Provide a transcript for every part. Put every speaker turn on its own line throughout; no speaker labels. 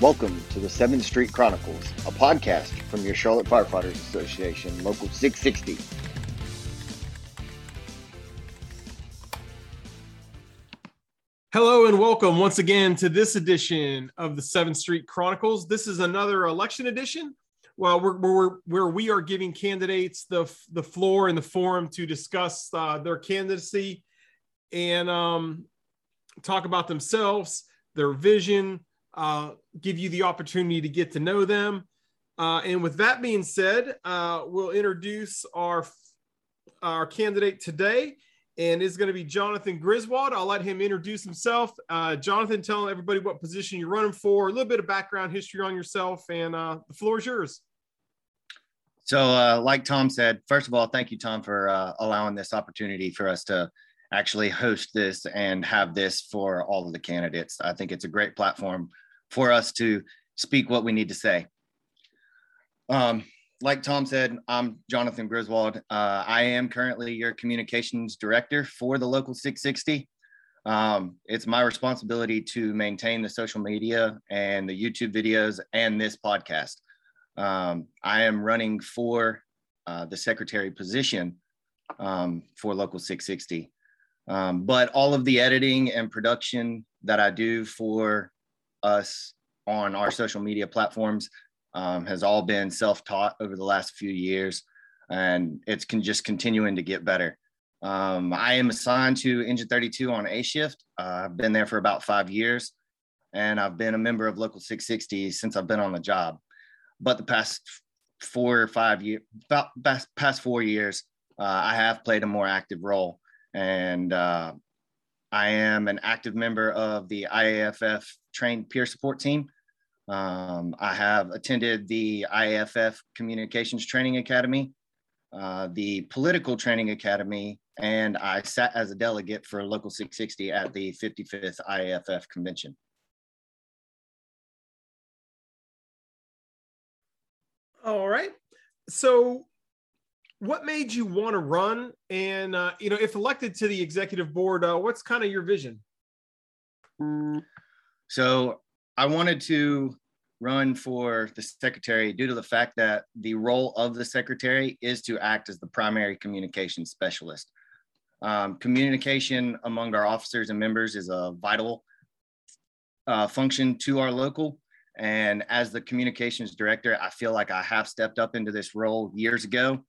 Welcome to the 7th Street Chronicles, a podcast from your Charlotte Firefighters Association, Local 660.
Hello and welcome once again to this edition of the 7th Street Chronicles. This is another election edition. Well, we're, we're, where we are giving candidates the, the floor and the forum to discuss uh, their candidacy and um, talk about themselves, their vision, uh, give you the opportunity to get to know them. Uh, and with that being said, uh, we'll introduce our our candidate today, and it's going to be Jonathan Griswold. I'll let him introduce himself. Uh, Jonathan, tell everybody what position you're running for, a little bit of background history on yourself, and uh, the floor is yours.
So, uh, like Tom said, first of all, thank you, Tom, for allowing this opportunity for us to actually host this and have this for all of the candidates. I think it's a great platform for us to speak what we need to say. Um, like Tom said, I'm Jonathan Griswold. Uh, I am currently your communications director for the local 660. Um, it's my responsibility to maintain the social media and the YouTube videos and this podcast. Um, I am running for uh, the secretary position um, for local 660. Um, but all of the editing and production that I do for us on our social media platforms um, has all been self-taught over the last few years and it's can just continuing to get better. Um, i am assigned to engine 32 on a shift. Uh, i've been there for about five years and i've been a member of local 660 since i've been on the job. But the past four or five years about past, past four years uh, i have played a more active role and uh, I am an active member of the IAFF trained peer support team. Um, I have attended the IAFF Communications Training Academy, uh, the Political Training Academy, and I sat as a delegate for Local 660 at the 55th IAFF convention.
All right. So what made you want to run? And uh, you know if elected to the executive board uh, what's kind of your vision?
So i wanted to run for the secretary due to the fact that the role of the secretary is to act as the primary communication specialist. Um, communication among our officers and members is a vital uh, function to our local. And as the communications director i feel like i have stepped up into this role years ago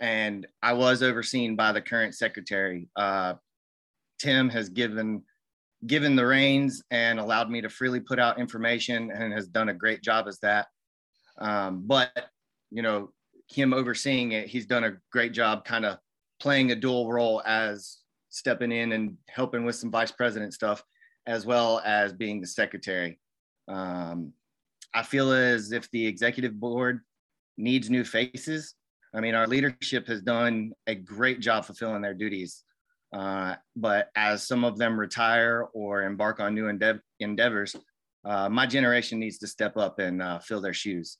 and I was overseen by the current secretary. Uh, Tim has given given the reins and allowed me to freely put out information and has done a great job as that. Um, but you know, him overseeing it, he's done a great job kind of playing a dual role as stepping in and helping with some vice president stuff, as well as being the secretary. Um, I feel as if the executive board needs new faces I mean, our leadership has done a great job fulfilling their duties. Uh, but as some of them retire or embark on new endeav- endeavors, uh, my generation needs to step up and uh, fill their shoes.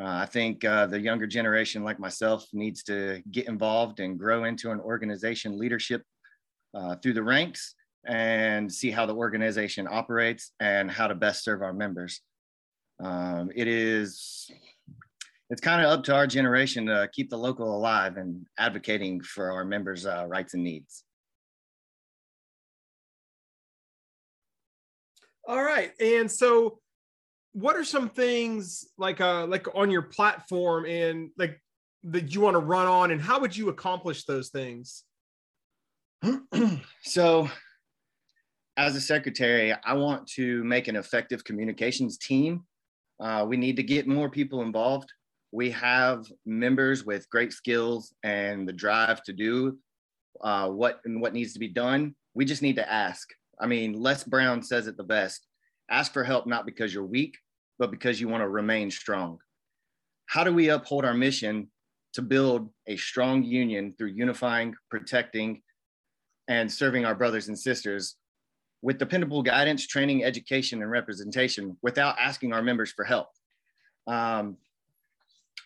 Uh, I think uh, the younger generation, like myself, needs to get involved and grow into an organization leadership uh, through the ranks and see how the organization operates and how to best serve our members. Um, it is it's kind of up to our generation to keep the local alive and advocating for our members' uh, rights and needs.
All right, and so what are some things like uh like on your platform and like that you want to run on, and how would you accomplish those things?
so as a secretary, I want to make an effective communications team. Uh, we need to get more people involved we have members with great skills and the drive to do uh, what and what needs to be done. We just need to ask. I mean, Les Brown says it the best ask for help not because you're weak, but because you want to remain strong. How do we uphold our mission to build a strong union through unifying, protecting, and serving our brothers and sisters with dependable guidance, training, education, and representation without asking our members for help? Um,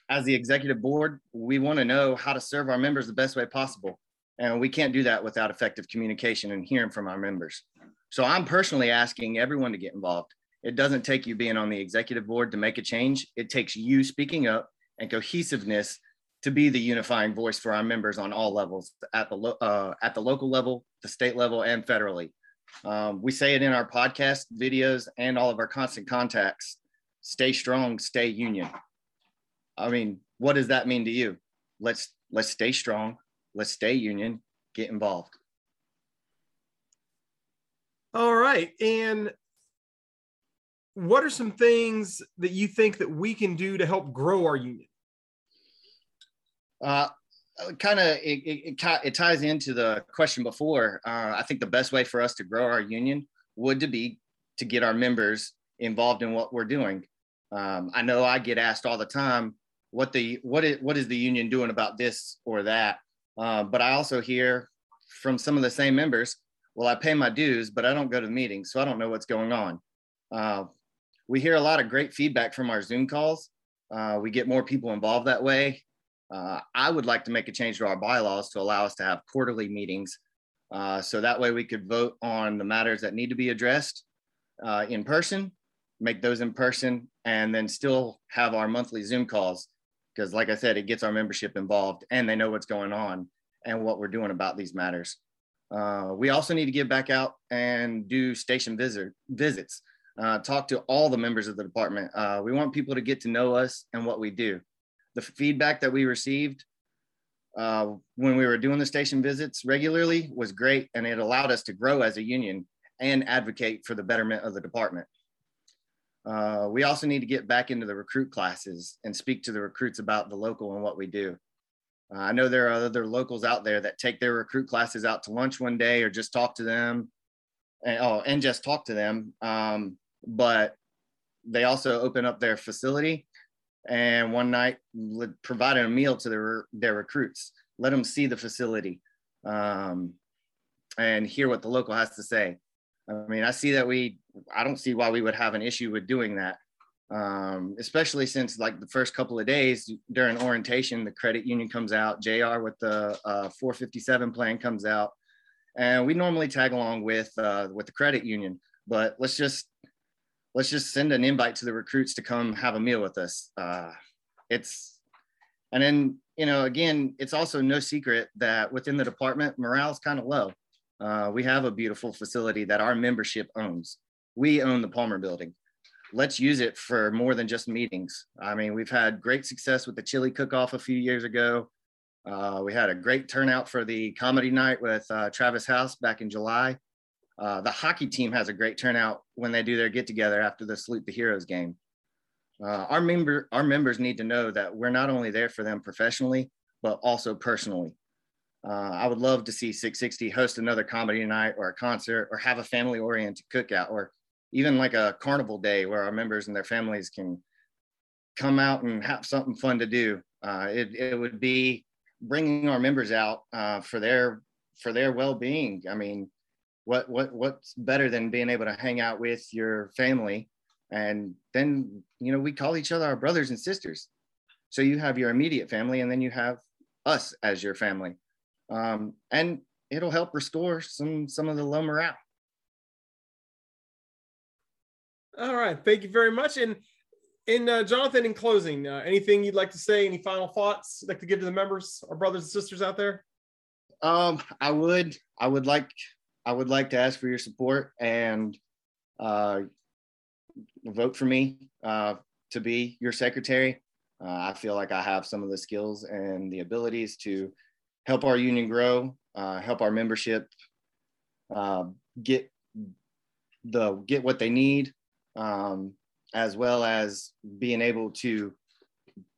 as the executive board, we want to know how to serve our members the best way possible. And we can't do that without effective communication and hearing from our members. So I'm personally asking everyone to get involved. It doesn't take you being on the executive board to make a change. It takes you speaking up and cohesiveness to be the unifying voice for our members on all levels at the uh, at the local level, the state level, and federally. Um, we say it in our podcast videos and all of our constant contacts. Stay strong, stay union. I mean, what does that mean to you? Let's let's stay strong, let's stay union, get involved.
All right. And what are some things that you think that we can do to help grow our union?
Uh, kind of it, it, it, ties into the question before. Uh, I think the best way for us to grow our union would to be to get our members involved in what we're doing. Um, I know I get asked all the time, what the what is what is the union doing about this or that? Uh, but I also hear from some of the same members, well, I pay my dues, but I don't go to meetings, so I don't know what's going on. Uh, we hear a lot of great feedback from our Zoom calls. Uh, we get more people involved that way. Uh, I would like to make a change to our bylaws to allow us to have quarterly meetings. Uh, so that way we could vote on the matters that need to be addressed uh, in person, make those in person, and then still have our monthly Zoom calls. Because, like I said, it gets our membership involved and they know what's going on and what we're doing about these matters. Uh, we also need to get back out and do station visit, visits, uh, talk to all the members of the department. Uh, we want people to get to know us and what we do the feedback that we received uh, when we were doing the station visits regularly was great and it allowed us to grow as a union and advocate for the betterment of the department. Uh, we also need to get back into the recruit classes and speak to the recruits about the local and what we do. Uh, I know there are other locals out there that take their recruit classes out to lunch one day or just talk to them and, oh, and just talk to them. Um, but they also open up their facility and one night provided a meal to their, their recruits, let them see the facility um, and hear what the local has to say. I mean, I see that we, I don't see why we would have an issue with doing that. Um, especially since like the first couple of days during orientation, the credit union comes out, JR with the uh, 457 plan comes out, and we normally tag along with uh, with the credit union. But let's just let's just send an invite to the recruits to come have a meal with us. Uh, it's, and then, you know, again, it's also no secret that within the department, morale is kind of low. Uh, we have a beautiful facility that our membership owns. We own the Palmer building. Let's use it for more than just meetings. I mean, we've had great success with the chili cook off a few years ago. Uh, we had a great turnout for the comedy night with uh, Travis House back in July. Uh, the hockey team has a great turnout when they do their get together after the Salute the Heroes game. Uh, our member our members need to know that we're not only there for them professionally, but also personally. Uh, I would love to see 660 host another comedy night or a concert or have a family oriented cookout or even like a carnival day where our members and their families can come out and have something fun to do. Uh, it, it would be bringing our members out uh, for their for their well-being. I mean, what what what's better than being able to hang out with your family and then you know we call each other our brothers and sisters so you have your immediate family and then you have us as your family um, and it'll help restore some some of the low morale.
All right. Thank you very much. And and uh, jonathan in closing uh, anything you'd like to say? Any final thoughts you'd like to give to the members our brothers and sisters out there?
Um i would i would like I would like to ask for your support and uh, vote for me uh, to be your secretary. Uh, I feel like I have some of the skills and the abilities to help our union grow, uh, help our membership uh, get the get what they need, um, as well as being able to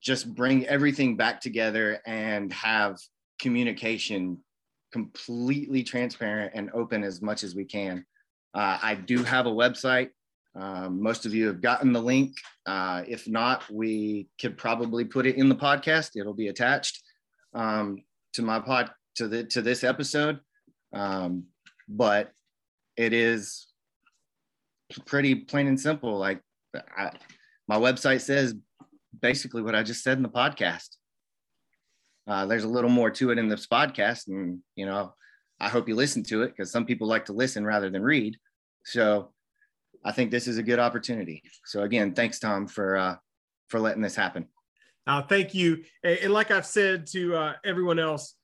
just bring everything back together and have communication completely transparent and open as much as we can. Uh, I do have a website. Um, most of you have gotten the link. Uh, if not, we could probably put it in the podcast. It'll be attached um, to my pod to the to this episode. Um, but it is pretty plain and simple. Like I, my website says basically what I just said in the podcast. Uh, there's a little more to it in this podcast, and you know, I hope you listen to it because some people like to listen rather than read. So
I think this is a good opportunity. So again, thanks, Tom, for uh, for letting this happen.
Uh, thank you. And, like I've said to uh, everyone else,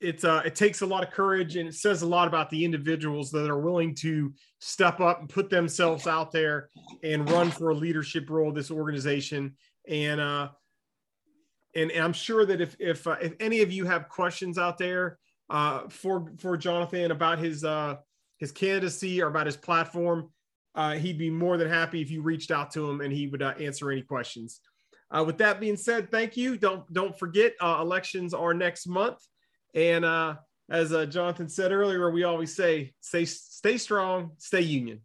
it's uh, it takes a lot of courage and it says a lot about the individuals that are willing to step up and put themselves out there and run for a leadership role this organization. And uh, and, and I'm sure that if if uh, if any of you have questions out there uh, for for Jonathan about his uh, his candidacy or about his platform, uh, he'd be more than happy if you reached out to him and he would uh, answer any questions. Uh, with that being said, thank you. Don't don't forget uh, elections are next month, and uh, as uh, Jonathan said earlier, we always say stay stay strong, stay union.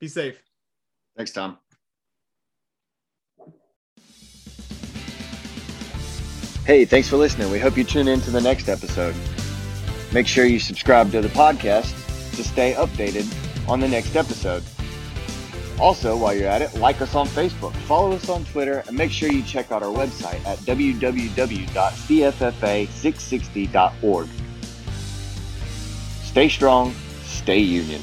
Be safe.
Thanks, Tom.
Hey, thanks for listening. We hope you tune in to the next episode. Make sure you subscribe to the podcast to stay updated on the next episode. Also, while you're at it, like us on Facebook, follow us on Twitter, and make sure you check out our website at www.cffa660.org. Stay strong, stay union.